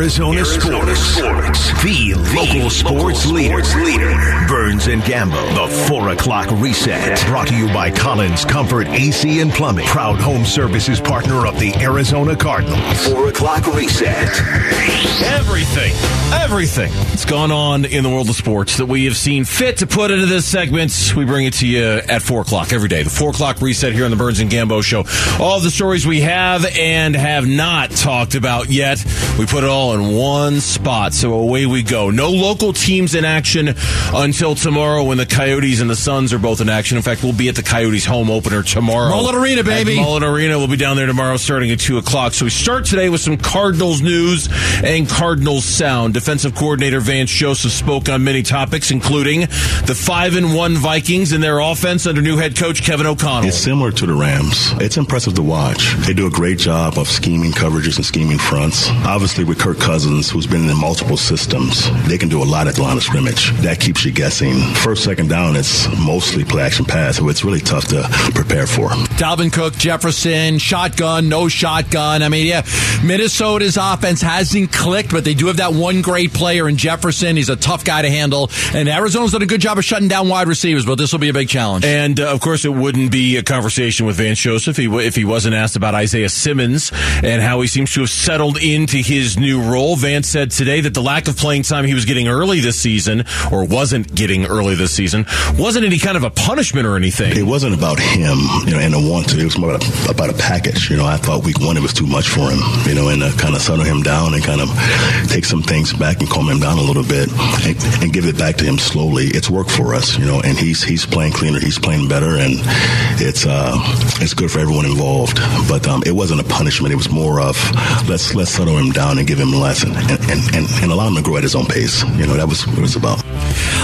Arizona, Arizona sports. sports. The local sports, leader. Burns and Gambo. The 4 o'clock reset. Brought to you by Collins Comfort AC and Plumbing. Proud home services partner of the Arizona Cardinals. 4 o'clock reset. Everything, everything that's gone on in the world of sports that we have seen fit to put into this segment, we bring it to you at 4 o'clock every day. The 4 o'clock reset here on the Burns and Gambo Show. All the stories we have and have not talked about yet, we put it all in one spot. So away we go. No local teams in action until tomorrow when the Coyotes and the Suns are both in action. In fact, we'll be at the Coyotes home opener tomorrow. Mullet Arena, baby. At Mullet Arena. We'll be down there tomorrow starting at 2 o'clock. So we start today with some Cardinals news and Cardinals sound. Defensive coordinator Vance Joseph spoke on many topics, including the 5 and 1 Vikings and their offense under new head coach Kevin O'Connell. It's similar to the Rams. It's impressive to watch. They do a great job of scheming coverages and scheming fronts. Obviously, with Kirk Cousins, who's been in multiple systems, they can do a lot at the line of scrimmage. That keeps you guessing. First, second down, it's mostly play action pass, so it's really tough to prepare for. Dalvin Cook, Jefferson, shotgun, no shotgun. I mean, yeah, Minnesota's offense hasn't clicked, but they do have that one great player in Jefferson. He's a tough guy to handle. And Arizona's done a good job of shutting down wide receivers, but this will be a big challenge. And uh, of course, it wouldn't be a conversation with Vance Joseph if he, if he wasn't asked about Isaiah Simmons and how he seems to have settled into his new role. Vance said today that the lack of playing time he was getting early this season, or wasn't getting early this season, wasn't any kind of a punishment or anything. It wasn't about him, you know, and the want to. It was more about a, about a package. You know, I thought week one it was too much for him, you know, and uh, kind of settle him down and kind of take some things back and calm him down a little bit and, and give it back to him slowly. It's worked for us, you know, and he's he's playing cleaner, he's playing better, and it's uh, it's good for everyone involved. But um, it wasn't a punishment. It was more of let's let's settle him down and give him a lesson and, and, and, and allow him to grow at his own pace. You know, that was what it was about.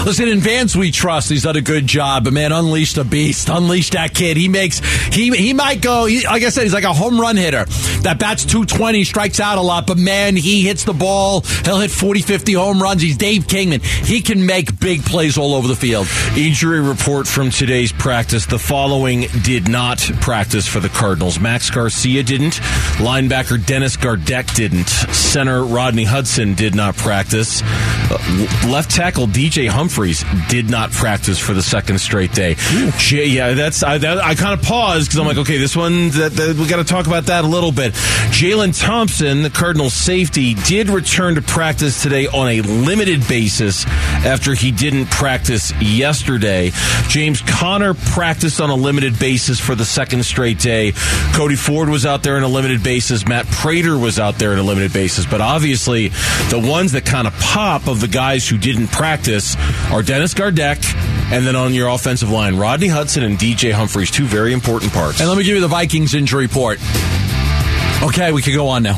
Listen, in Vance we trust. He's done a good job. But man, unleashed a beast. Unleashed that kid. He makes he he might go. He, like I said, he's like a home run hitter that bats 220, strikes out a lot. But man, he hits the ball. He'll hit 40, 50 home runs. He's Dave Kingman. He can make big plays all over the field. Injury report from today's practice. The following did not practice for the Cardinals. Max Garcia didn't. Linebacker Dennis Gardeck didn't. Center Rodney Hudson did not practice. Uh, left tackle DJ Humphries did not practice for the second straight day. J- yeah, that's I, that, I kind of paused because I'm like, okay, this one that, that we got to talk about that a little bit. Jalen Thompson, the Cardinals safety, did return to practice today on a limited basis after he didn't practice yesterday. James Conner practiced on a limited basis for the second straight day. Cody Ford was out there on a limited basis. Matt Prater was out there on a limited basis. But obviously, the ones that kind of pop of the guys who didn't practice are Dennis Gardeck, and then on your offensive line, Rodney Hudson and DJ Humphries, two very important parts. And let me give you the Vikings injury report. Okay, we can go on now.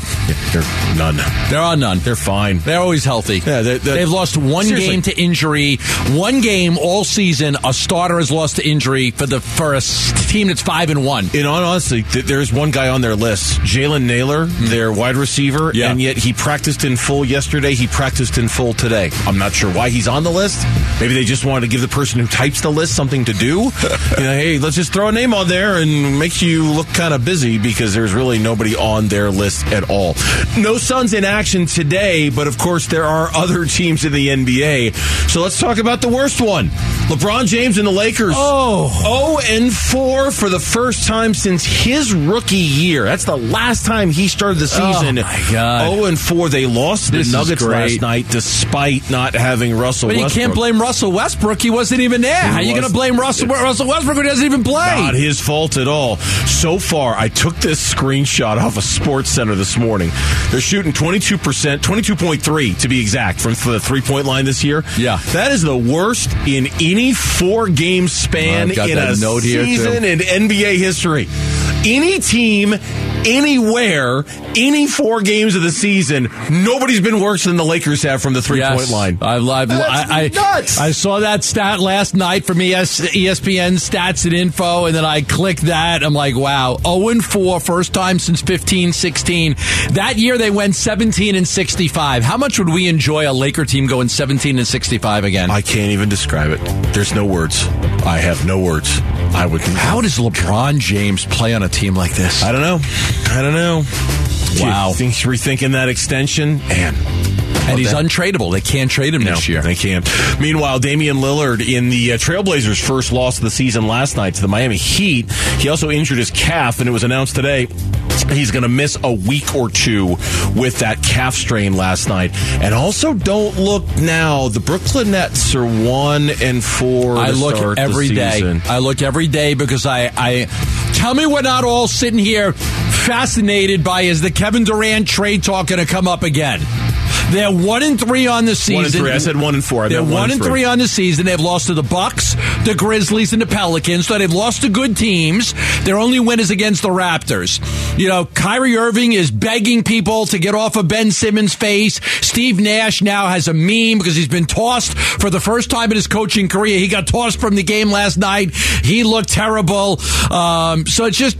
They're none. There are on none. They're fine. They're always healthy. Yeah, they- They've lost one Seriously. game to injury. One game all season. A starter has lost to injury for the for a team that's five and one. In all honesty, th- there's one guy on their list, Jalen Nailor, hmm. their wide receiver, Yeah. and yet he practiced in full yesterday. He practiced in full today. I'm not sure why he's on the list. Maybe they just wanted to give the person who types the list something to do. you know, hey, let's just throw a name on there and make you look kind of busy because there's really nobody on their list at all. No Suns in action today, but of course there are other teams in the NBA. So let's talk about the worst one. LeBron James and the Lakers. Oh. 0 and 4 for the first time since his rookie year. That's the last time he started the oh, season. Oh, my God. 0 and 4. They lost This the Nuggets last night despite not having Russell But you can't blame Russell Westbrook. He wasn't even there. How are you going to blame Russell, Russell Westbrook who doesn't even play? Not his fault at all. So far, I took this screenshot off of Sports Center this morning. They're shooting 22%, 22.3 to be exact, from the three point line this year. Yeah. That is the worst in any four game span in a note here, too. season in NBA history. Any team, anywhere, any four games of the season, nobody's been worse than the Lakers have from the three point line. I, I, That's I, I, nuts. I saw that stat last night from ES, ESPN Stats and Info, and then I clicked that. I'm like, wow, 0 and 4, first time since 15 16. That year they went 17 and 65. How much would we enjoy a Laker team going 17 and 65 again? I can't even describe it. There's no words. I have no words. I would. How does LeBron James play on a team like this? I don't know. I don't know. Wow. Do you think rethinking that extension? Man, and he's that? untradeable. They can't trade him No, this year. they can't. Meanwhile, Damian Lillard in the uh, Trailblazers' first loss of the season last night to the Miami Heat. He also injured his calf, and it was announced today he's going to miss a week or two with that calf strain last night. And also, don't look now. The Brooklyn Nets are one and four. I look every day. I look every day because I, I tell me we're not all sitting here fascinated by is the Kevin Durant trade talk going to come up again? They're one and three on the season. One and three. I said one and four. I They're meant one and three on the season. They've lost to the Bucks, the Grizzlies, and the Pelicans. So they've lost to good teams. Their only win is against the Raptors. You know, Kyrie Irving is begging people to get off of Ben Simmons' face. Steve Nash now has a meme because he's been tossed for the first time in his coaching career. He got tossed from the game last night. He looked terrible. Um, so it's just,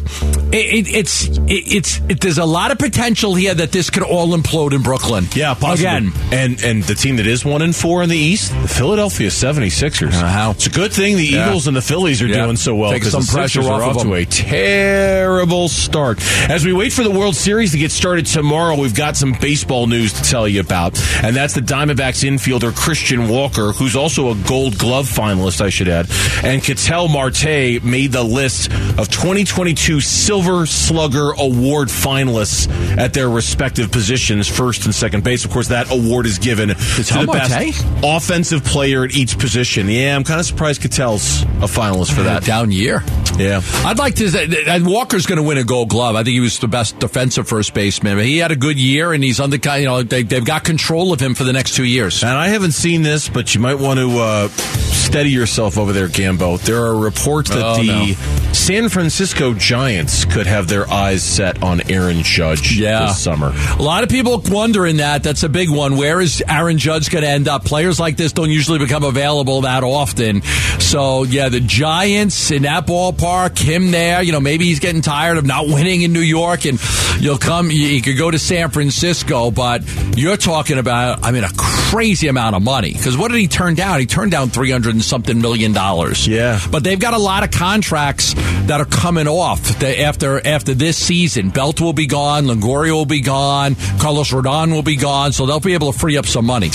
it, it, it's, it, it's, it, there's a lot of potential here that this could all implode in Brooklyn. Yeah, possibly. Again. And and the team that is one and four in the East, the Philadelphia 76ers. Uh-huh. It's a good thing the Yeah. Eagles and the Phillies are Yeah. doing so well because some the pressure off off of to a terrible start. As we wait for the World Series to get started tomorrow, we've got some baseball news to tell you about, and that's the Diamondbacks infielder Christian Walker, who's also a Gold Glove finalist, I should add, and Ketel Marte made the list of 2022 Silver Slugger Award finalists at their respective positions, first and second base. Of course, that award is given to Ketel the best offensive player at each position. Yeah, I'm kind of surprised Ketel's a finalist for that. Down year. Yeah. I'd like to. Walker's going to win a Gold Glove. I think he was the best defensive first baseman. He had a good year, and he's the. You know, they, they've got control of him for the next two years. And I haven't seen this, but you might want to uh, steady yourself over there, Gambo. There are reports that Oh, the no. San Francisco Giants could have their eyes set on Aaron Judge Yeah. this summer. A lot of people wondering that. That's a big one. Where is Aaron Judge going to end up? Players like this don't usually become available that often. So, yeah, the Giants in that ballpark, him there, you know, maybe he's getting tired of not winning in New York and you'll come, you, could go to San Francisco, but you're talking about, I mean, a crazy amount of money. Because what did he turn down? He turned down 300 and something million dollars. Yeah. But they've got a lot of contracts that are coming off after after this season. Belt will be gone, Longoria will be gone, Carlos Rodon will be gone, so they'll be able to free up some money.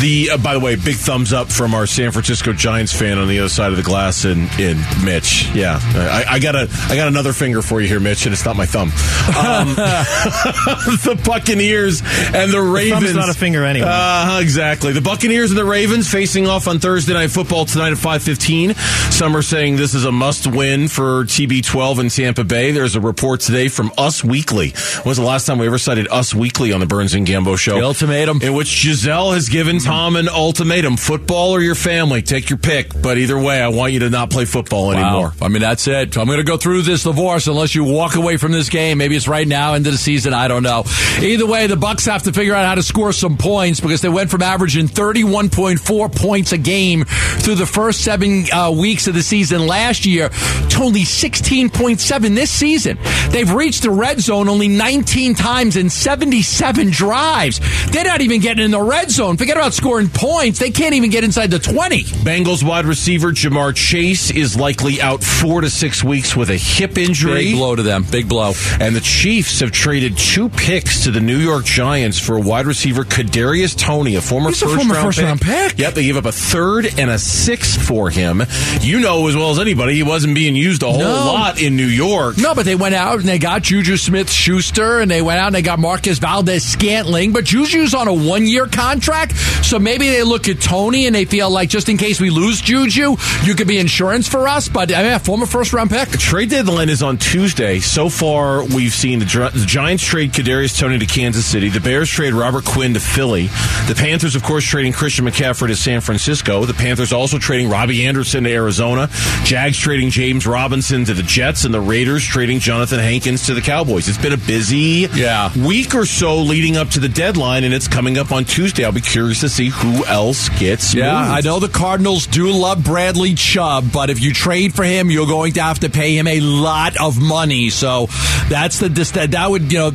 The uh, by the way, big thumbs up from our San Francisco Giants fan on the other side of the glass in, in Mitch. Yeah, I, I got a I got another finger for you here, Mitch, and it's not my thumb. Um, the Buccaneers and the Ravens. thumb's not a finger anyway. Uh, exactly. The Buccaneers and the Ravens facing off on Thursday night football tonight at five fifteen. Some are saying this is a must win for TB12 in Tampa Bay. There's a report today from Us Weekly. When was the last time we ever cited Us Weekly on the Burns and Gambo show? The ultimatum. in which Gisele has given an ultimatum: football or your family. Take your pick. But either way, I want you to not play football anymore. I mean, that's it. I'm going to go through this divorce unless you walk away from this game. Maybe it's right now into the season. I don't know. Either way, the Bucks have to figure out how to score some points because they went from averaging 31.4 points a game through the first seven uh, weeks of the season last year to only 16.7 this season. They've reached the red zone only 19 times in 77 drives. They're not even getting in the red zone. Forget about scoring points. They can't even get inside the 20. Bengals wide receiver Ja'Marr Chase is likely out four to six weeks with a hip injury. Big blow to them. Big blow. And the Chiefs have traded two picks to the New York Giants for wide receiver Kadarius Toney, a former He's a first former round first-round pick. Yep, they gave up a third and a sixth for him. You know as well as anybody, he wasn't being used a whole No. lot in New York. No, but they went out and they got Juju Smith Schuster and they went out and they got Marquez Valdes-Scantling. But Juju's on a one year contract. So maybe they look at Toney and they feel like just in case we lose Juju, you could be insurance for us. But I mean, a former first round pick. Trade deadline is on Tuesday. So far, we've seen the, the Giants trade Kadarius Toney to Kansas City. The Bears trade Robert Quinn to Philly. The Panthers, of course, trading Christian McCaffrey to San Francisco. The Panthers also trading Robbie Anderson to Arizona. Jags trading James Robinson to the Jets, and the Raiders trading Jonathan Hankins to the Cowboys. It's been a busy Yeah. week or so leading up to the deadline, and it's coming up on Tuesday. I'll be curious to see who else gets Yeah, moved. I know the Cardinals do love Bradley Chubb, but if you trade for him, you're going to have to pay him a lot of money. So that's the that would you know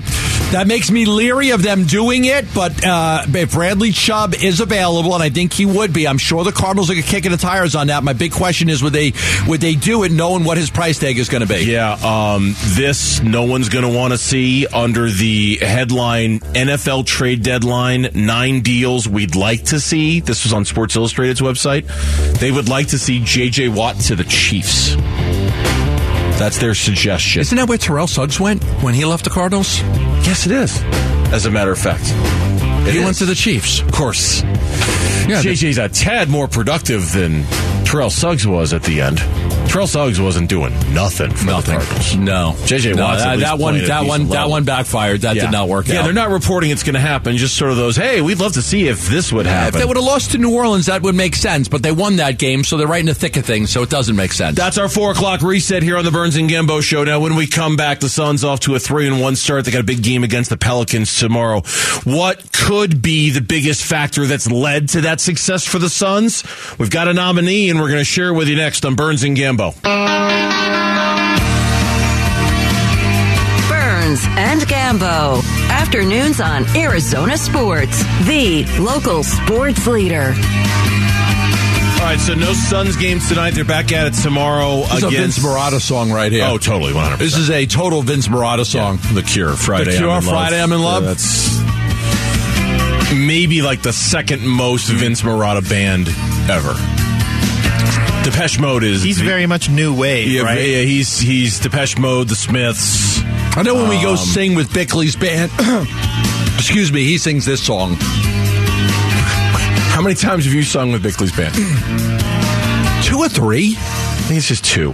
that makes me leery of them doing it. But uh, if Bradley Chubb is available, and I think he would be, I'm sure the Cardinals are kicking the tires on that. My big question is would they would they do it knowing what his price tag is going to be? Yeah, um, this no one's going to want to see under the headline NFL trade deadline nine deals we'd like to see. This was on Sports Illustrated's website. They would like to see J.J. Watt to the Chiefs. That's their suggestion. Isn't that where Terrell Suggs went when he left the Cardinals? yes, it is. As a matter of fact, It he is. went to the Chiefs. Of course. Yeah, JJ's a tad more productive than Terrell Suggs was at the end. Terrell Suggs wasn't doing nothing for Nothing. the Cardinals. No, JJ No, Watt's at that, that one, at that one, decent that one backfired. That did not work out. yeah, out. they're not reporting it's going to happen. Just sort of those, hey, we'd love to see if this would happen. If they would have lost to New Orleans, that would make sense. But they won that game, so they're right in the thick of things. So it doesn't make sense. That's our four o'clock reset here on the Burns and Gambo show. Now, when we come back, the Suns off to a three and one start. They got a big game against the Pelicans tomorrow. What could be the biggest factor that's led to that success for the Suns? We've got a nominee, and we're going to share with you next on Burns and Gambo. Burns and Gambo. Afternoons on Arizona Sports, the local sports leader. All right, so no Suns games tonight. They're back at it tomorrow This is a against Vince Marotta song right here. Oh, totally, 100%. This is a total Vince Marotta song. The Cure, Friday. The Cure, I'm in love. Friday, I'm in love. Yeah, that's maybe like the second most Vince Marotta band ever. Depeche Mode is He's very much new wave, yeah, right? yeah, he's he's Depeche Mode, the Smiths. I know when we go Um, sing with Bickley's band. excuse me, he sings this song. How many times have you sung with Bickley's band? Two or three. I think it's just two.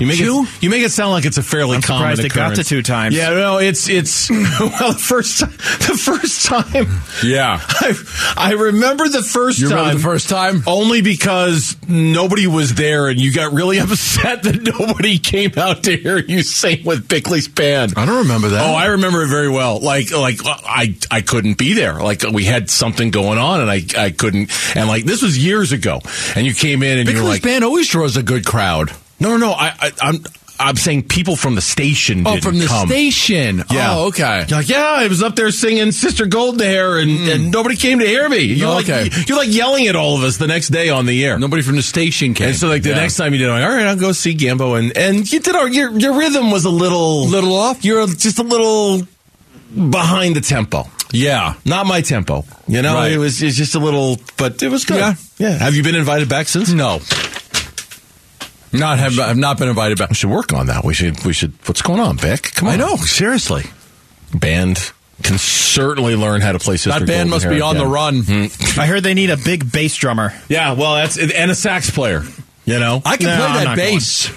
You make Two? it you make it sound like it's a fairly I'm common surprised it got occurrence. to two times. Yeah, no, it's it's well the first time the first time. Yeah. I, I remember the first You time. remember the first time? Only because nobody was there and you got really upset that nobody came out to hear you sing with Bickley's band. I don't remember that. Oh, I remember it very well. Like, like uh, I, I couldn't be there. Like, we had something going on, and I, I couldn't. And like, this was years ago. And you came in, and you Bickley's were like, band always draws a good crowd. "No, no, no. I, I I'm, I'm saying people from the station. Oh, from the come. station. Oh, yeah. Oh, okay. You're like, yeah, I was up there singing Sister Gold Hair, and, hmm. and nobody came to hear me. You're Oh, like, okay. you're like yelling at all of us the next day on the air. Nobody from the station came. And so, like the Yeah. next time you did, I'm like, all right, I'll go see Gambo, and and you did. Our, your your rhythm was a little Little off? You're just a little behind the tempo. Yeah. Not my tempo. You know, Right. it was it's just a little, but it was good. Yeah. yeah. Have you been invited back since? No. Not have, have not been invited back. We should work on that. We should. We should. What's going on, Vic? Come on. I know. Seriously. Band can certainly learn how to play Sister That band Golden must Hair be on the again. run. Hmm. I heard they need a big bass drummer. Yeah. Well, that's and a sax player. You know, I can No, play I'm that not bass.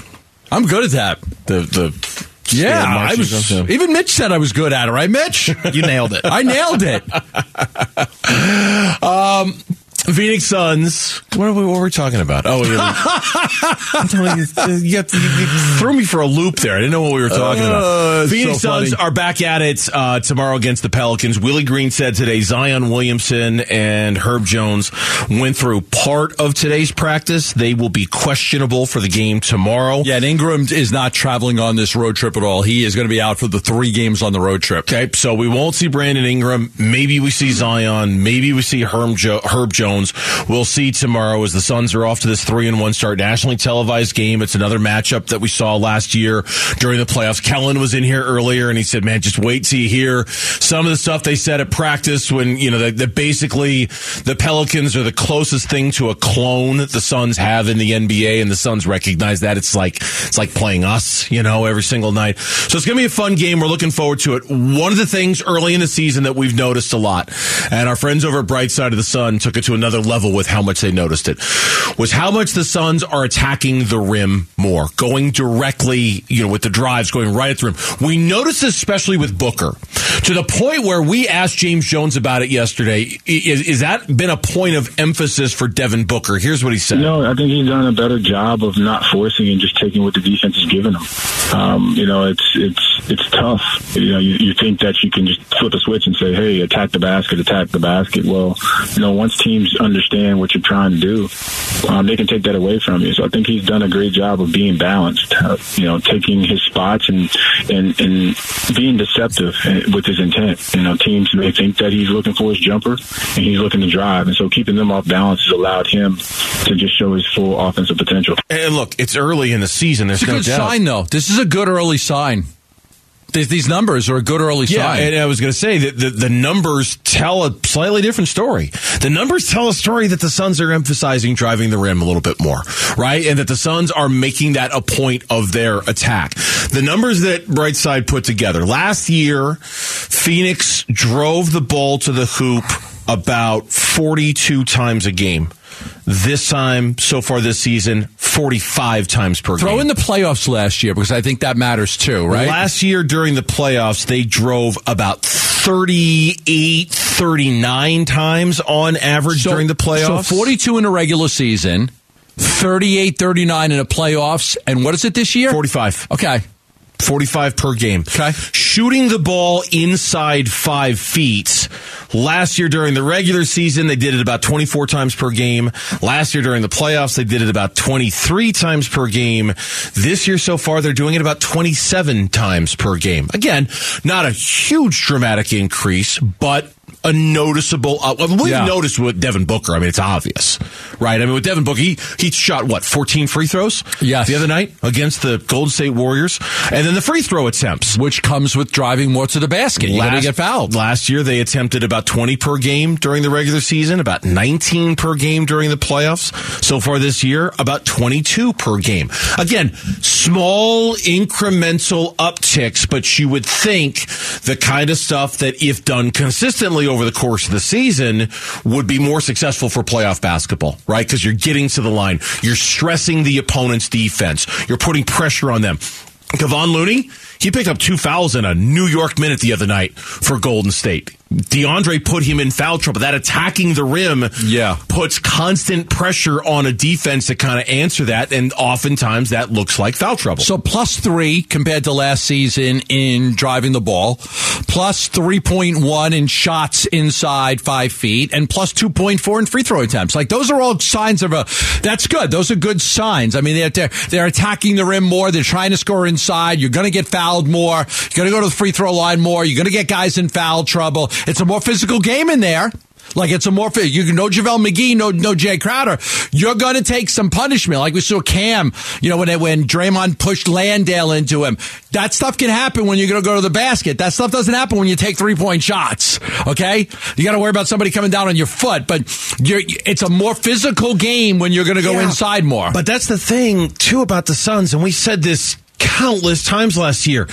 I'm good at that. the the Yeah, I was. yeah. Even Mitch said I was good at it, right, Mitch? You nailed it. I nailed it. Um, Phoenix Suns. What are we, what were we talking about? Oh, yeah. I'm telling you, you, threw me for a loop there. I didn't know what we were talking Uh, about. Phoenix so funny. Suns are back at it uh, tomorrow against the Pelicans. Willie Green said today Zion Williamson and Herb Jones went through part of today's practice. They will be questionable for the game tomorrow. Yeah, and Ingram is not traveling on this road trip at all. He is going to be out for the three games on the road trip. Okay, so we won't see Brandon Ingram. Maybe we see Zion. Maybe we see Herb, jo- Herb Jones. We'll see tomorrow as the Suns are off to this three and one start. Nationally televised game. It's another matchup that we saw last year during the playoffs. Kellen was in here earlier and he said, "Man, just wait till you hear some of the stuff they said at practice when you know that basically the Pelicans are the closest thing to a clone that the Suns have in the NBA, and the Suns recognize that it's like it's like playing us, you know, every single night. So it's gonna be a fun game. We're looking forward to it. One of the things early in the season that we've noticed a lot, and our friends over at Bright Side of the Sun took it to another level with how much they noticed it, was how much the Suns are attacking the rim more, going directly, you know, with the drives, going right at the rim. We noticed this especially with Booker. To the point where we asked James Jones about it yesterday. Is, is that been a point of emphasis for Devin Booker? Here's what he said. Know, I think he's done a better job of not forcing and just taking what the defense is giving him. Um, you know, it's it's it's tough. You know, you, you think that you can just flip a switch and say, "Hey, attack the basket, attack the basket." Well, you know, once teams understand what you're trying to do, um, they can take that away from you. So I think he's done a great job of being balanced. Uh, you know, taking his spots and and and being deceptive with his intent. You know, teams may think that he's looking for his jumper and he's looking to drive, and so keeping them off balance has allowed him to just show his full offensive potential. And look, it's early in the season. There's It's a no good doubt. sign, though. This is a good early sign. These, numbers are a good early Yeah, sign. and I was going to say that the, the numbers tell a slightly different story. The numbers tell a story that the Suns are emphasizing driving the rim a little bit more, right? And that the Suns are making that a point of their attack. The numbers that Brightside put together last year, Phoenix drove the ball to the hoop about 42 times a game. This time, so far this season, 45 times per game. Throw game. in the playoffs last year because I think that matters too, right? Last year during the playoffs, they drove about 38, 39 times on average during the playoffs. So 42 in a regular season, 38, 39 in the playoffs, and what is it this year? 45. Okay. 45 per game. Okay. Shooting the ball inside five feet. Last year during the regular season, they did it about 24 times per game. Last year during the playoffs, they did it about 23 times per game. This year so far, they're doing it about 27 times per game. Again, not a huge dramatic increase, but a noticeable. Uh, well, we've Yeah. noticed with Devin Booker. I mean, it's obvious, right? I mean, with Devin Booker, he he shot what 14 free throws. Yes. the other night against the Golden State Warriors, and then the free throw attempts. Which comes with driving more to the basket. You got to get fouled. Last year, they attempted about 20 per game during the regular season, about 19 per game during the playoffs. So far this year, about 22 per game. Again, small incremental upticks, but you would think the kind of stuff that, if done consistently over the course of the season, would be more successful for playoff basketball, right? Because you're getting to the line, you're stressing the opponent's defense, you're putting pressure on them. Kevon Looney, he picked up two fouls in a New York minute the other night for Golden State. DeAndre put him in foul trouble. That attacking the rim Yeah. puts constant pressure on a defense to kind of answer that, and oftentimes that looks like foul trouble. So plus three compared to last season in driving the ball, plus 3.1 in shots inside five feet, and plus 2.4 in free throw attempts. Like those are all signs of a, that's good. Those are good signs. I mean, they're, they're, attacking the rim more. They're trying to score inside. You're going to get fouled more. You're going to go to the free throw line more. You're going to get guys in foul trouble. It's a more physical game in there. Like it's a more you no JaVale McGee, no no Jae Crowder. You're going to take some punishment, like we saw Cam. You know when it, when Draymond pushed Landale into him. That stuff can happen when you're going to go to the basket. That stuff doesn't happen when you take three point shots. Okay, you got to worry about somebody coming down on your foot, but you're, it's a more physical game when you're going to go Yeah. inside more. But that's the thing too about the Suns, and we said this countless times last year.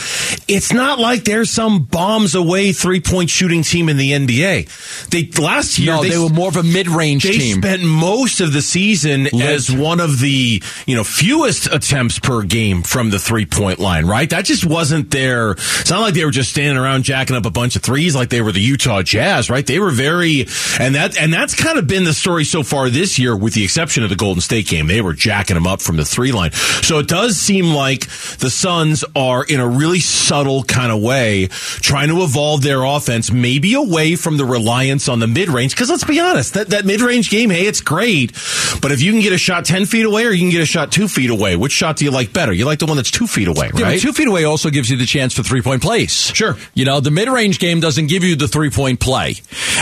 It's not like they're some bombs away three point shooting team in the NBA. They last year no, they, were more of a mid range team. they spent most of the season as one of the you know fewest attempts per game from the three point line. Right? That just wasn't their. It's not like they were just standing around jacking up a bunch of threes like they were the Utah Jazz. Right? They were very and that and that's kind of been the story so far this year, with the exception of the Golden State game. They were jacking them up from the three line. So it does seem like the Suns are in a really subtle kind of way trying to evolve their offense, maybe away from the reliance on the mid range. Because let's be honest, that, that mid range game, hey, it's great. But if you can get a shot 10 feet away or you can get a shot two feet away, which shot do you like better? You like the one that's two feet away, Yeah, right? two feet away also gives you the chance for three point plays. Sure. You know, the mid range game doesn't give you the three point play.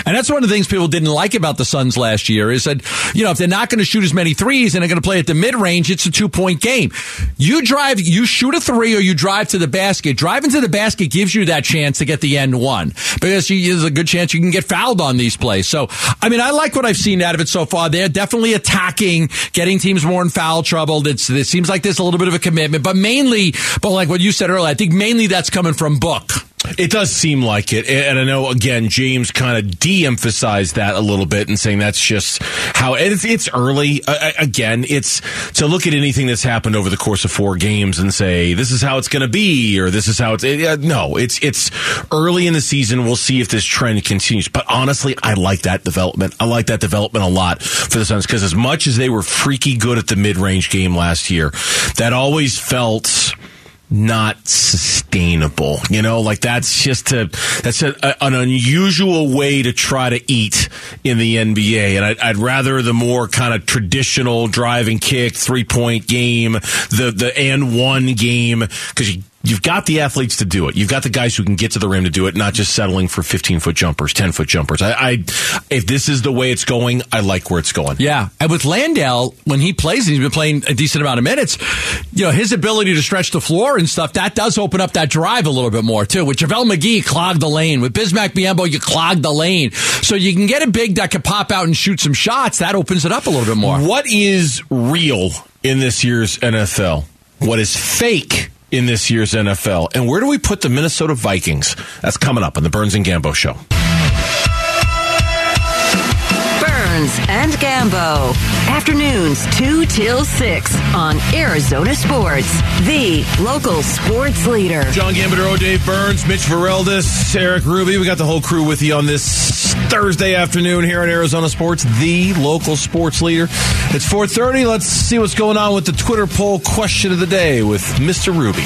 And that's one of the things people didn't like about the Suns last year is that, you know, if they're not going to shoot as many threes and they're going to play at the mid range, it's a two point game. You drive, you shoot a three or you drive to the basket. Driving to the basket gives you that chance to get the end one because there's a good chance you can get fouled on these plays. So, I mean, I like what I've seen out of it so far. They're definitely attacking, getting teams more in foul trouble. It's, it seems like there's a little bit of a commitment, but mainly, but like what you said earlier, I think mainly that's coming from Book. It does seem like it. And I know, again, James kind of de emphasized that a little bit and saying that's just how it's, it's early. Uh, again, it's to look at anything that's happened over the course of four games and say, this is how it's going to be or this is how it's. Uh, no, it's, it's early in the season. We'll see if this trend continues. But honestly, I like that development. I like that development a lot for the Suns because as much as they were freaky good at the mid range game last year, that always felt not sustainable. You know, like that's just a that's a, a, an unusual way to try to eat in the NBA. And I'd, I'd rather the more kind of traditional drive and kick three point game, the the and one game because you You've got the athletes to do it. You've got the guys who can get to the rim to do it, not just settling for 15 foot jumpers, 10 foot jumpers. I, I, if this is the way it's going, I like where it's going. Yeah. And with Landale, when he plays, and he's been playing a decent amount of minutes, you know, his ability to stretch the floor and stuff, that does open up that drive a little bit more too. With JaVale McGee, clog the lane. With Bismack Biyombo, you clog the lane. So you can get a big that can pop out and shoot some shots. That opens it up a little bit more. What is real in this year's NFL? What is fake? In this year's NFL. And where do we put the Minnesota Vikings? That's coming up on the Burns and Gambo show. Burns and Gambo. Afternoons 2 till 6 on Arizona Sports, the local sports leader. John Gambadoro, Dave Burns, Mitch Vareldis, Eric Ruby. We got the whole crew with you on this Thursday afternoon here on Arizona Sports, the local sports leader. It's 4.30. Let's see what's going on with the Twitter poll question of the day with Mr. Ruby.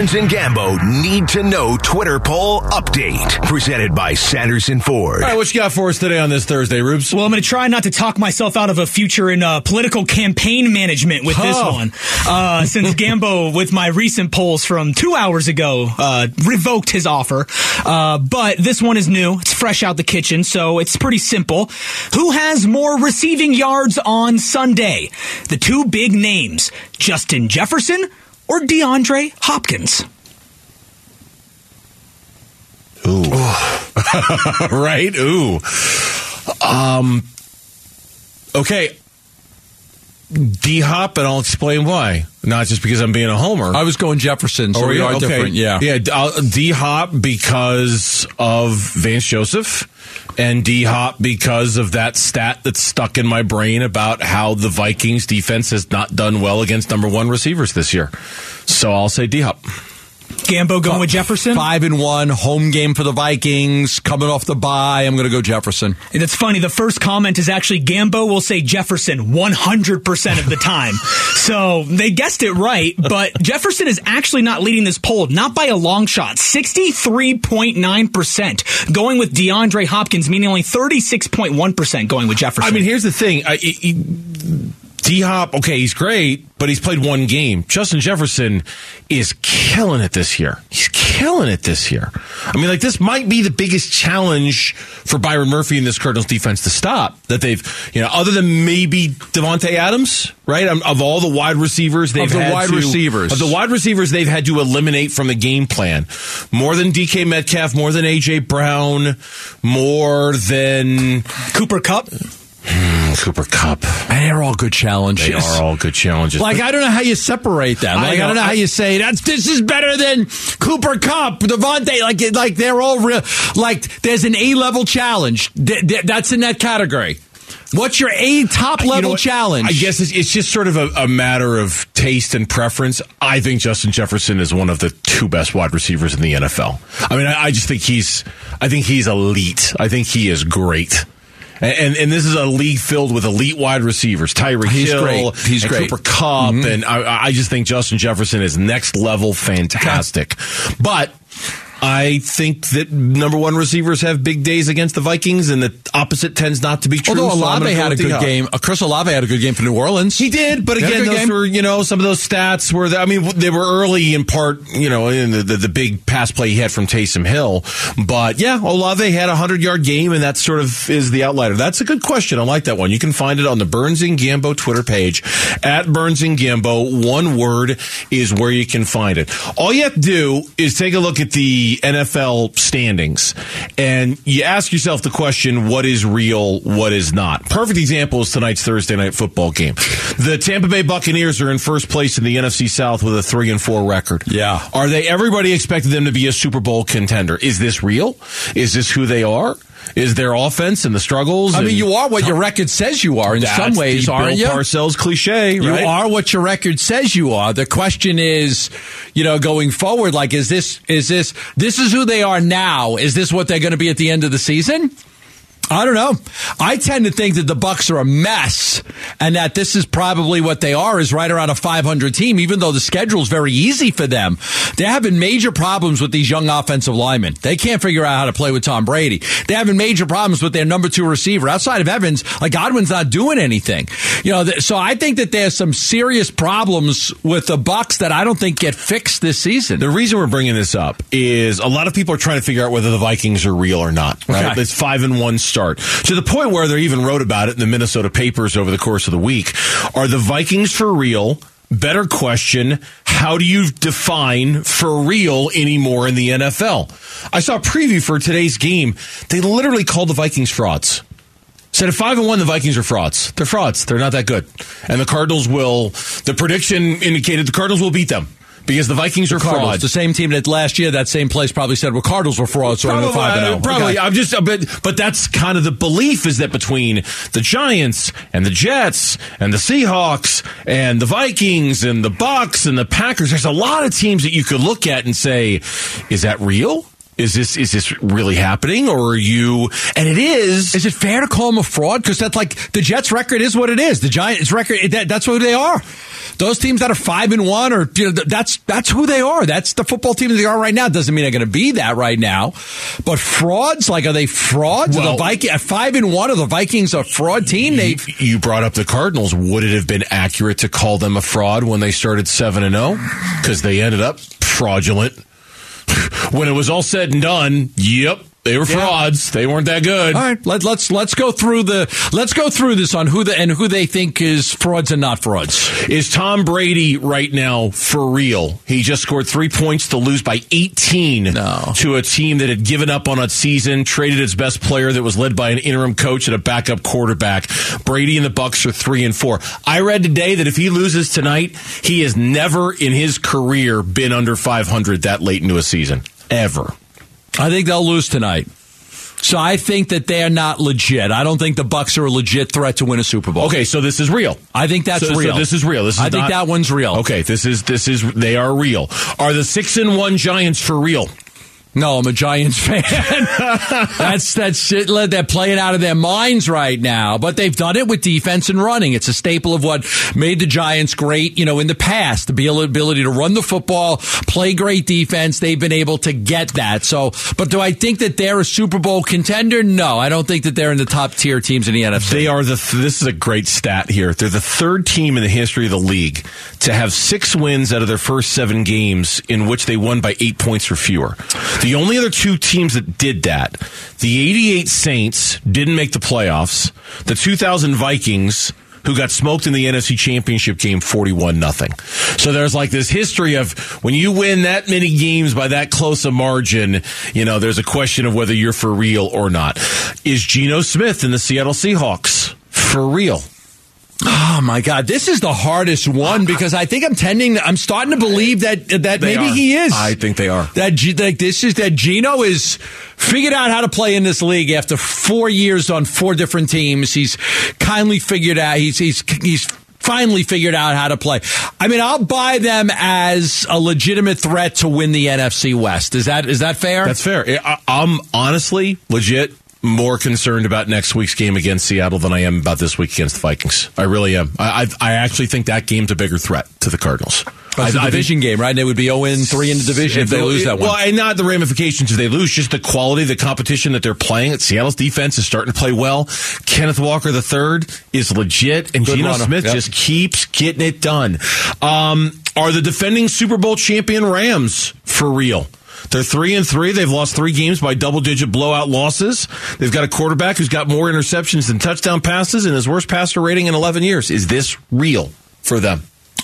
Burns and Gambo need to know Twitter poll update. Presented by Sanderson Ford. All right, what you got for us today on this Thursday, Rubes? Well, I'm going to try not to talk myself out of a future in uh, political campaign management with this Oh. one. Uh, since Gambo, with my recent polls from two hours ago, uh, revoked his offer. Uh, but this one is new. It's fresh out the kitchen, so it's pretty simple. Who has more receiving yards on Sunday? The two big names, Justin Jefferson or DeAndre Hopkins? Ooh. right? Ooh. Um, okay. D Hop, and I'll explain why. Not just because I'm being a homer. I was going Jefferson, so Oh, we yeah, are okay. different. Yeah. Yeah. D Hop because of Vance Joseph, and D Hop because of that stat that's stuck in my brain about how the Vikings defense has not done well against number one receivers this year. So I'll say D Hop. Gambo going with Jefferson? Five and one, home game for the Vikings, coming off the bye. I'm going to go Jefferson. And it's funny. The first comment is actually Gambo will say Jefferson 100% of the time. so they guessed it right, but Jefferson is actually not leading this poll, not by a long shot. 63.9% going with DeAndre Hopkins, meaning only 36.1% going with Jefferson. I mean, here's the thing. I, D Hop, okay, he's great, but he's played one game. Justin Jefferson is killing it this year. He's killing it this year. I mean, like, this might be the biggest challenge for Byron Murphy and this Cardinals defense to stop. That they've, you know, other than maybe Davante Adams, right? Um, Of all the wide receivers they've Of the had wide to- receivers. Of the wide receivers they've had to eliminate from the game plan. More than DK Metcalf, more than AJ Brown, more than Cooper Kupp. Hmm, Cooper Kupp. They're all good challenges. They are all good challenges. Like I don't know how you separate them. Like I, know. don't know how you say that's this is better than Cooper Kupp, Davante. Like like they're all real. Like there's an A level challenge Th- th- that's in that category. What's your A top You know level challenge? I guess it's, it's just sort of a, a matter of taste and preference. I think Justin Jefferson is one of the two best wide receivers in the NFL. I mean, I, I just think he's, I think he's elite. I think he is great. And, and, this is a league filled with elite wide receivers. Tyreek He's Hill, great. He's and great. Cooper Kupp, mm-hmm. and I, I just think Justin Jefferson is next level fantastic. But I think that number one receivers have big days against the Vikings, and the opposite tends not to be true. Although so Olave gonna had a good game, uh, Chris Olave had a good game for New Orleans. He did, but He again, those game. were you know some of those stats were. I mean, they were early in part, you know, in the, the, the big pass play he had from Taysom Hill. But yeah, Olave had a hundred yard game, and that sort of is the outlier. That's a good question. I like that one. You can find it on the Burns and Gambo Twitter page at Burns and Gambo. One word is where you can find it. All you have to do is take a look at the the NFL standings and you ask yourself the question, what is real, what is not? Perfect example is tonight's Thursday night football game. The Tampa Bay Buccaneers are in first place in the NFC South with a three and four record. Yeah. Are they, everybody expected them to be a Super Bowl contender. Is this real? Is this who they are? Is their offense and the struggles? I mean, you are what your record says you are in some ways, aren't Bill you? Parcells cliche, You are what your record says you are. The question is, you know, going forward, like, is this, is this, this is who they are now. Is this what they're going to be at the end of the season? I don't know. I tend to think that the Bucks are a mess, and that this is probably what they are is right around a 500 team. Even though the schedule is very easy for them, they're having major problems with these young offensive linemen. They can't figure out how to play with Tom Brady. They're having major problems with their number two receiver outside of Evans. Like Godwin's not doing anything. You know, th- so I think that there's some serious problems with the Bucks that I don't think get fixed this season. The reason we're bringing this up is a lot of people are trying to figure out whether the Vikings are real or not. Right? Okay. It's five and one start to the point where they even wrote about it in the Minnesota papers over the course of the week. Are the Vikings for real? Better question: How do you define for real anymore in the NFL? I saw a preview for today's game. They literally called the Vikings frauds. Said at five and one, the Vikings are frauds. They're frauds. They're not that good. And the Cardinals will. The prediction indicated the Cardinals will beat them because the Vikings are Cardinals, frauds. the same team that last year that same place probably said, "Well, Cardinals were frauds." So Probably, five and uh, probably. Okay. I'm just, uh, but but that's kind of the belief is that between the Giants and the Jets and the Seahawks and the Vikings and the Bucks and the Packers, there's a lot of teams that you could look at and say, is that real? Is this is this really happening, or are you? And it is. Is it fair to call them a fraud? Because that's like the Jets' record is what it is. The Giants' record that, that's who they are. Those teams that are five and one, or you know, that's that's who they are. That's the football team that they are right now. Doesn't mean they're going to be that right now. But frauds, like are they frauds? are the Viking at five and one, are the Vikings a fraud team? They You, you brought up the Cardinals. Would it have been accurate to call them a fraud when they started seven and oh? zero? Because they ended up fraudulent. When it was all said and done, yep, they were frauds. They weren't that good. all right. Let, let's let's go through the let's go through this on who the and who they think is frauds and not frauds. Is Tom Brady right now for real? He just scored three points to lose by 18 No. to a team that had given up on a season, traded its best player that was led by an interim coach and a backup quarterback. Brady and the Bucks are three and four. I read today that if he loses tonight, he has never in his career been under 500 that late into a season. Ever. I think they'll lose tonight. So I think that they're not legit. I don't think the Bucks are a legit threat to win a Super Bowl. Okay, so this is real. I think that's So- so real. this is real. This is I think that one's real. Okay, this is this is they are real. Are the six and one Giants for real? No, I'm a Giants fan. that's that's it. They're playing out of their minds right now, but they've done it with defense and running. It's a staple of what made the Giants great, you know, in the past. The ability to run the football, play great defense. They've been able to get that. So, but do I think that they're a Super Bowl contender? No, I don't think that they're in the top tier teams in the NFC. They are the. Th- this is a great stat here. They're the third team in the history of the league to have six wins out of their first seven games in which they won by eight points or fewer. The only other two teams that did that, the '88 Saints didn't make the playoffs. The 2000 Vikings. Who got smoked in the NFC Championship game 41 nothing. So there's like this history of when you win that many games by that close a margin, you know, there's a question of whether you're for real or not. Is Geno Smith in the Seattle Seahawks for real? Oh my God, this is the hardest one because I think I'm tending, I'm starting to believe that that They maybe are. he is. I think they are. That G- like this is that Geno is figured out how to play in this league after four years on four different teams. He's kindly figured out. He's he's he's finally figured out how to play. I mean, I'll buy them as a legitimate threat to win the NFC West. Is that is that fair? That's fair. I, I'm honestly legit more concerned about next week's game against Seattle than I am about this week against the Vikings. I really am. I, I, I actually think that game's a bigger threat to the Cardinals. It's a I- I think- division game, right? And they would be 0 3 in the division if they lose that one. Well, and not the ramifications if they lose, just the quality, the competition that they're playing. At Seattle's defense is starting to play well. Kenneth Walker III is legit, and Good Geno runner. Smith Yep. just keeps getting it done. Um, are the defending Super Bowl champion Rams for real? They're three and three. They've lost three games by double digit blowout losses. They've got a quarterback who's got more interceptions than touchdown passes and his worst passer rating in 11 years. Is this real for them?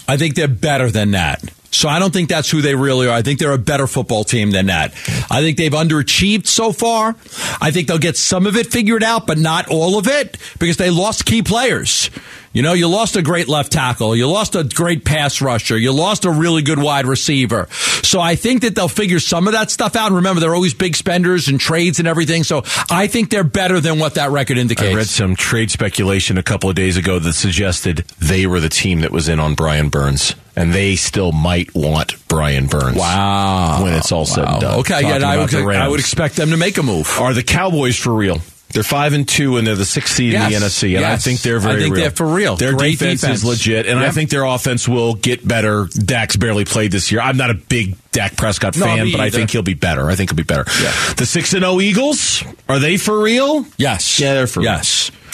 I think they're better than that. So I don't think that's who they really are. I think they're a better football team than that. I think they've underachieved so far. I think they'll get some of it figured out, but not all of it because they lost key players. You know, you lost a great left tackle. You lost a great pass rusher. You lost a really good wide receiver. So I think that they'll figure some of that stuff out. And remember, they're always big spenders and trades and everything. So I think they're better than what that record indicates. I read some trade speculation a couple of days ago that suggested they were the team that was in on Brian Burns. And they still might want Brian Burns. Wow. When it's all said and done. Okay, Talking yeah, I would. I would expect them to make a move. Are the Cowboys for real? They're five and two, and they're the sixth seed in the Yes. NFC, and I think they're very I think real. they're for real. Their Great defense, defense. is legit, and I think their offense will get better. Dak's barely played this year. I'm not a big Dak Prescott No, fan, but I think he'll be better. I think he'll be better. Yeah. The six and zero Eagles are they for real? Yes. Yeah, they're for real.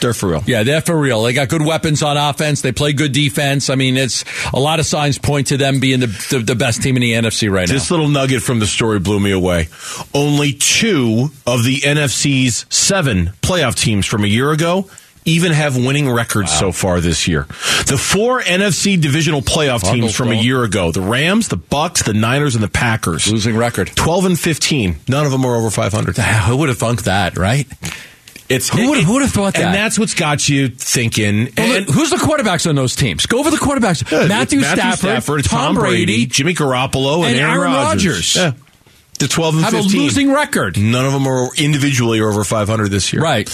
They're for real. Yeah, they're for real. They got good weapons on offense. They play good defense. I mean, it's a lot of signs point to them being the, the, the best team in the NFC right now. This little nugget from the story blew me away. Only two of the NFC's seven playoff teams from a year ago even have winning records so far this year. The four NFC divisional playoff teams from a year ago, the Rams, the Bucks, the Niners, and the Packers. Losing record. 12 and 15. None of them are over 500. Who would have thunk that, right? It's Who would've- who would've thought that? And that's what's got you thinking. Well, and, who's the quarterbacks on those teams? Go over the quarterbacks. Yeah, Matthew, Matthew Stafford, Tom Brady, Jimmy Garoppolo, and, and Aaron, Aaron Rodgers. Rodgers. Yeah. The 12 and have 15. a losing record. None of them are individually over 500 this year. Right.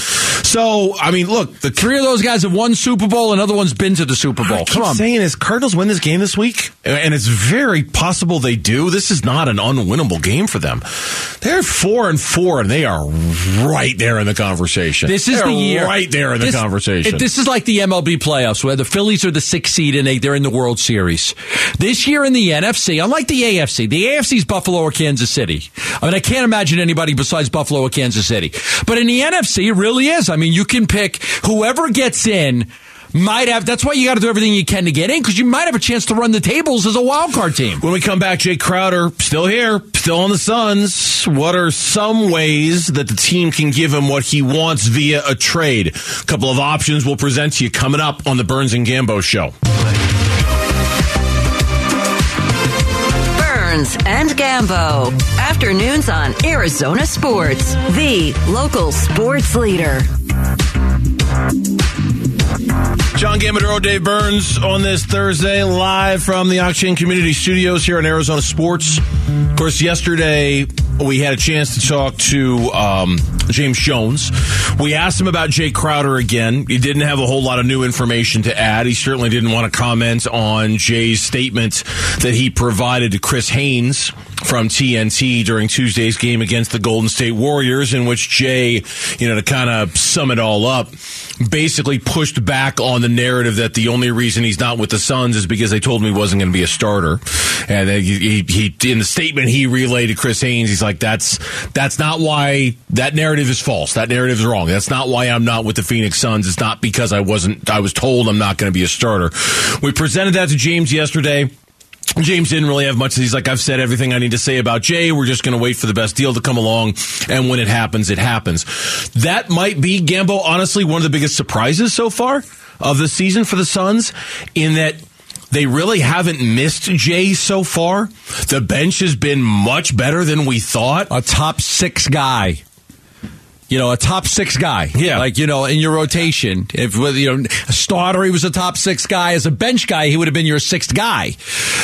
So, I mean, look, the Three of those guys have won Super Bowl. Another one's been to the Super Bowl. What I keep Come on. saying is Cardinals win this game this week, and it's very possible they do. This is not an unwinnable game for them. They're four and four, and they are right there in the conversation. This is They're the year. right there in the conversation. it- this is like the MLB playoffs where the Phillies are the sixth seed and they, they're in the World Series. This year in the NFC, unlike the AFC, the AFC's Buffalo or Kansas City. I mean, I can't imagine anybody besides Buffalo or Kansas City. But in the NFC, it really is. I mean, you can pick whoever gets in. Might have. That's why you got to do everything you can to get in because you might have a chance to run the tables as a wild card team. When we come back, Jae Crowder still here, still on the Suns. What are some ways that the team can give him what he wants via a trade? A couple of options we'll present to you coming up on the Burns and Gambo show. Burns and Gambo. Afternoons on Arizona Sports, the local sports leader. John Gambadoro, Dave Burns on this Thursday, live from the Octane Community Studios here in Arizona Sports. Of course, yesterday we had a chance to talk to um, James Jones. We asked him about Jae Crowder again. He didn't have a whole lot of new information to add. He certainly didn't want to comment on Jae's statement that he provided to Chris Haynes from TNT during Tuesday's game against the Golden State Warriors, in which Jae, you know, to kind of sum it all up, basically pushed back on the narrative that the only reason he's not with the Suns is because they told him he wasn't going to be a starter. And he, he, he, in the statement he relayed to Chris Haynes, he's like, that's, that's not why that narrative is false. That narrative is wrong. That's not why I'm not with the Phoenix Suns. It's not because I wasn't, I was told I'm not going to be a starter. We presented that to James yesterday. James didn't really have much. He's like, I've said everything I need to say about Jae. We're just going to wait for the best deal to come along. And when it happens, it happens. That might be, Gambo, honestly, one of the biggest surprises so far of the season for the Suns in that they really haven't missed Jae so far. The bench has been much better than we thought. a top six guy. You know, a top six guy. Yeah. Like, you know, in your rotation. If, with, you know, a starter, he was a top six guy. As a bench guy, he would have been your sixth guy.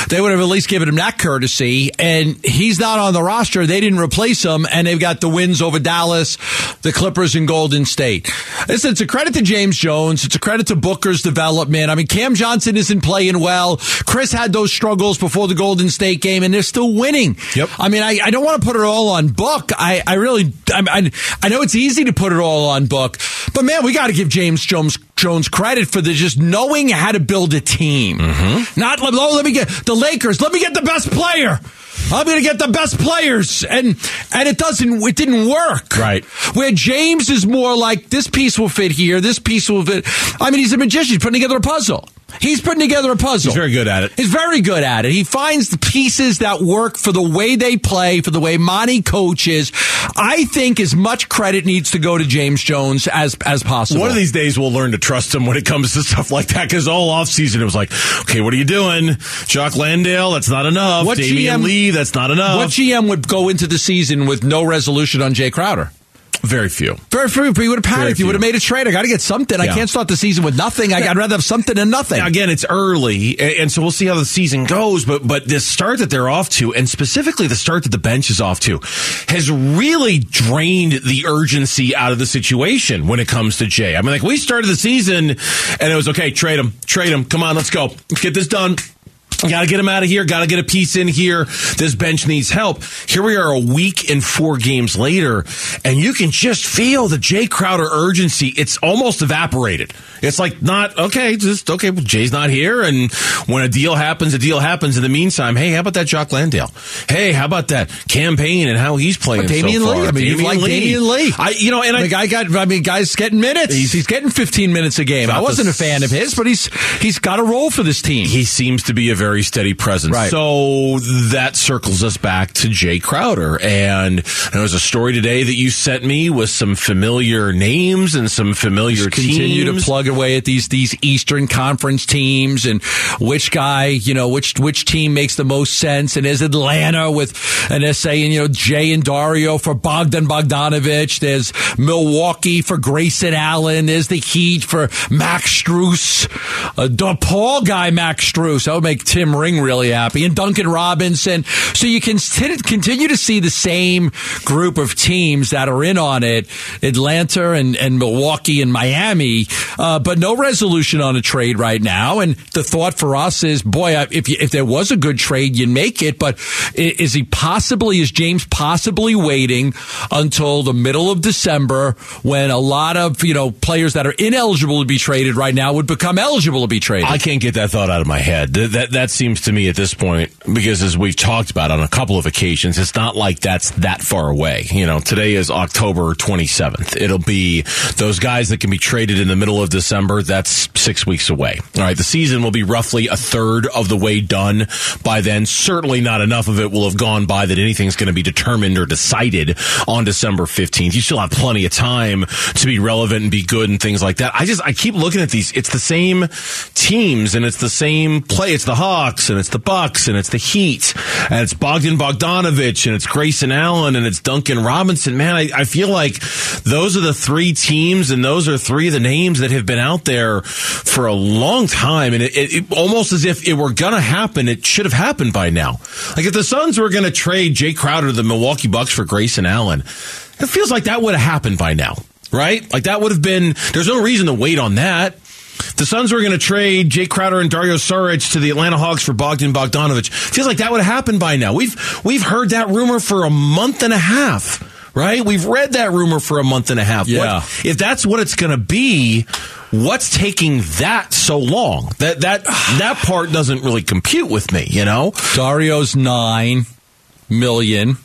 They would have at least given him that courtesy. And he's not on the roster. They didn't replace him. And they've got the wins over Dallas, the Clippers, and Golden State. Listen, it's a credit to James Jones. It's a credit to Booker's development. I mean, Cam Johnson isn't playing well. Chris had those struggles before the Golden State game, and they're still winning. Yep. I mean, I, I don't want to put it all on Book. I, I really, I, I, I know it's easy to put it all on Book, but man, we got to give James Jones Jones credit for the just knowing how to build a team. Mm-hmm. Not let, oh, let me get the Lakers. Let me get the best player. I'm going to get the best players, and and it doesn't. It didn't work. Right. Where James is more like this piece will fit here. This piece will fit. I mean, he's a magician. He's putting together a puzzle. He's putting together a puzzle. He's very good at it. He's very good at it. He finds the pieces that work for the way they play, for the way Monty coaches. I think as much credit needs to go to James Jones as as possible. One of these days we'll learn to trust him when it comes to stuff like that because all offseason it was like, okay, what are you doing? Jock Landale, that's not enough. What Damion GM Lee, that's not enough. What GM would go into the season with no resolution on Jae Crowder? Very few. Very few. If he would have panicked, few. would have made a trade. I got to get something. I can't start the season with nothing. I, I'd rather have something than nothing. Now, again, it's early, and so we'll see how the season goes. But but this start that they're off to, and specifically the start that the bench is off to, has really drained the urgency out of the situation when it comes to Jae. I mean, like we started the season, and it was okay, trade him, trade him. Come on, let's go, let's get this done. Got to get him out of here. Got to get a piece in here. This bench needs help. Here we are a week and four games later, and you can just feel the Jae Crowder urgency. It's almost evaporated. It's like not, okay, just, okay, well, Jae's not here. And when a deal happens, a deal happens. In the meantime, hey, how about that Jock Landale? Hey, how about that Cam Payne and how he's playing Damion so far? I mean, you like Lee. Damion Lee. I, you know, and the I, guy got. I mean, guys getting minutes. He's, he's getting 15 minutes a game. I wasn't the a fan of his, but he's he's got a role for this team. he seems to be a very steady presence. Right. So that circles us back to Jae Crowder. And there was a story today that you sent me with some familiar names and some familiar continue to plug away at these these Eastern Conference teams and which guy, you know, which which team makes the most sense. And is Atlanta with an essay and you know Jae and Dario for Bogdan Bogdanovic. There's Milwaukee for Grayson Allen. There's the Heat for Max Strus. Uh, a DePaul guy, Max Strus. That would make Tim Ring really happy. And Duncan Robinson. So you can continue to see the same group of teams that are in on it. Atlanta and, and Milwaukee and Miami, uh, but no resolution on a trade right now. And the thought for us is, boy, if you, if there was a good trade, you'd make it. But is he possibly, is James possibly waiting until the middle of December when a lot of you know players that are ineligible to be traded right now would become eligible to be traded? I can't get that thought out of my head. That, that that seems to me at this point because as we've talked about on a couple of occasions, it's not like that's that far away. You know, today is October 27th. It'll be those guys that can be traded in the middle of December. That's six weeks away. All right, the season will be roughly a third of the way done by then. Certainly not enough of it will have gone by that anything's going to be determined or decided on December 15th. You still have plenty of time to be relevant and be good and things like that. I just I keep looking at these. It's the same teams and it's the same play. It's the Hawks and it's the Bucks and it's the Heat and it's Bogdan Bogdanovic and it's Grayson Allen and it's Duncan Robinson. Man, I, I feel like those are the three teams and those are three of the names that have been out there for a long time. And it, it, it almost as if it were going to happen, it should have happened by now. Like if the Suns were going to trade Jae Crowder to the Milwaukee Bucks for Grayson Allen, it feels like that would have happened by now, right? Like that would have been, there's no reason to wait on that. The Suns were going to trade Jae Crowder and Dario Saric to the Atlanta Hawks for Bogdan Bogdanovic. Feels like that would have happened by now. We've we've heard that rumor for a month and a half, right? We've read that rumor for a month and a half. Yeah. What- if that's what it's going to be, what's taking that so long? That that that part doesn't really compute with me, you know? Dario's nine million.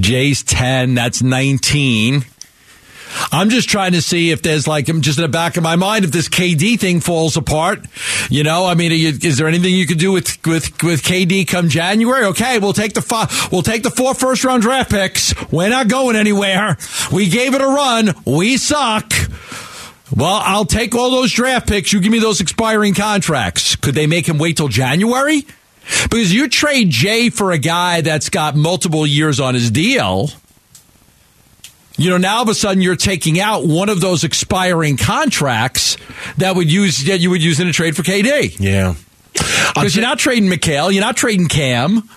Jae's ten. That's nineteen. I'm just trying to see if there's like I'm just in the back of my mind if this KD thing falls apart. You know, I mean, you, is there anything you could do with with with KD come January? Okay, we'll take the five, we'll take the four first round draft picks. We're not going anywhere. We gave it a run. We suck. Well, I'll take all those draft picks. You give me those expiring contracts. Could they make him wait till January? Because you trade Jae for a guy that's got multiple years on his deal. You know, now all of a sudden you're taking out one of those expiring contracts that would use that you would use in a trade for KD. Yeah. Because you're not trading Mikal, you're not trading Cam.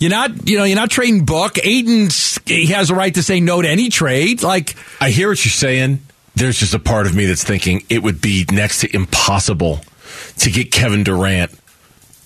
You're not, you know, you're not trading Book. Ayton's he has a right to say no to any trade. Like, I hear what you're saying. There's just a part of me that's thinking it would be next to impossible to get Kevin Durant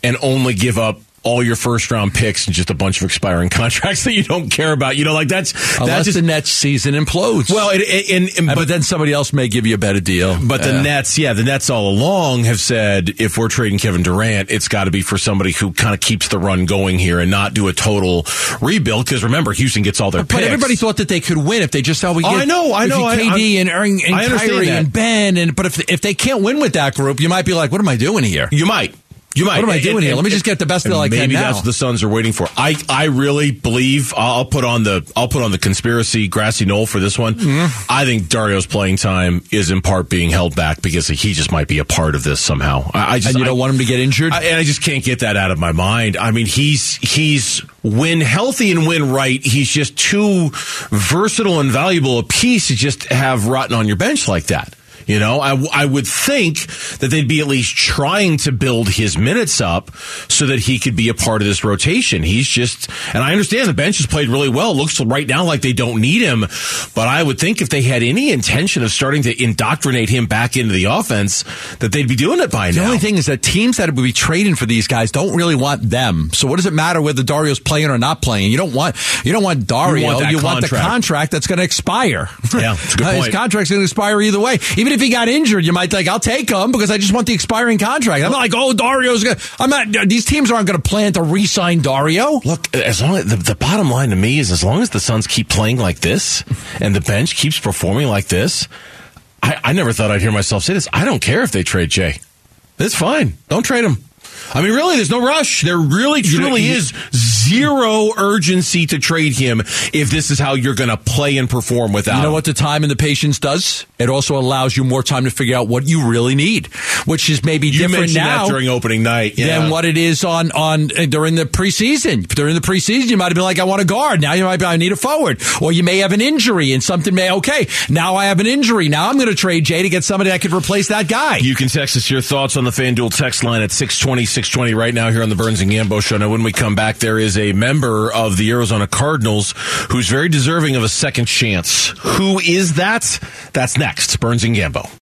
and only give up all your first round picks and just a bunch of expiring contracts that you don't care about. You know, like that's Unless that's just, the Nets season implodes. well, it, it, and, and but but then somebody else may give you a better deal. but the Nets, yeah, the Nets all along have said if we're trading Kevin Durant, it's got to be for somebody who kind of keeps the run going here and not do a total rebuild. Because remember, Houston gets all their picks. But picks. everybody thought that they could win if they just how we Oh, get. I know, I know, I- KD I'm- and Aaron and Kyrie that. and Ben and but if if they can't win with that group, you might be like, what am I doing here? You might. You might. What am I doing here? Let me just get the best and deal I can Maybe that's what the Suns are waiting for. I, I really believe I'll put on the I'll put on the conspiracy grassy knoll for this one. Mm-hmm. I think Dario's playing time is in part being held back because he just might be a part of this somehow. I, I just and you don't want him to get injured. I, and I just can't get that out of my mind. I mean, he's he's when healthy and when right, he's just too versatile and valuable a piece to just have rotten on your bench like that. You know, I, I would think that they'd be at least trying to build his minutes up so that he could be a part of this rotation. He's just, and I understand the bench has played really well. It looks right now like they don't need him, but I would think if they had any intention of starting to indoctrinate him back into the offense, that they'd be doing it by the now. The only thing is that teams that would be trading for these guys don't really want them. So what does it matter whether Dario's playing or not playing? You don't want you don't want Dario. You want that the contract. that's going to expire. Yeah, it's a good His contract's going to expire either way. Even if he got injured, you might think I'll take him because I just want the expiring contract. I'm not like, oh, Dario's to I'm not. These teams aren't going to plan to re-sign Dario. Look, as long as the, the bottom line to me is as long as the Suns keep playing like this and the bench keeps performing like this, I, I never thought I'd hear myself say this. I don't care if they trade Jae. It's fine. Don't trade him. I mean, really, there's no rush. There really, truly is zero urgency to trade him if this is how you're going to play and perform without You know him. what the time and the patience does? It also allows you more time to figure out what you really need, which is maybe You different now during opening night. Yeah. than what it is on on uh, during the preseason. During the preseason, you might have been like, "I want a guard." Now you might be, "I need a forward," or you may have an injury and something may okay. Now I have an injury. Now I'm going to trade Jae to get somebody that could replace that guy. You can text us your thoughts on the FanDuel text line at 620, 620 right now here on the Burns and Gambo show. Now, when we come back, there is a member of the Arizona Cardinals who's very deserving of a second chance. Who is that? That's next. Burns and Gambo.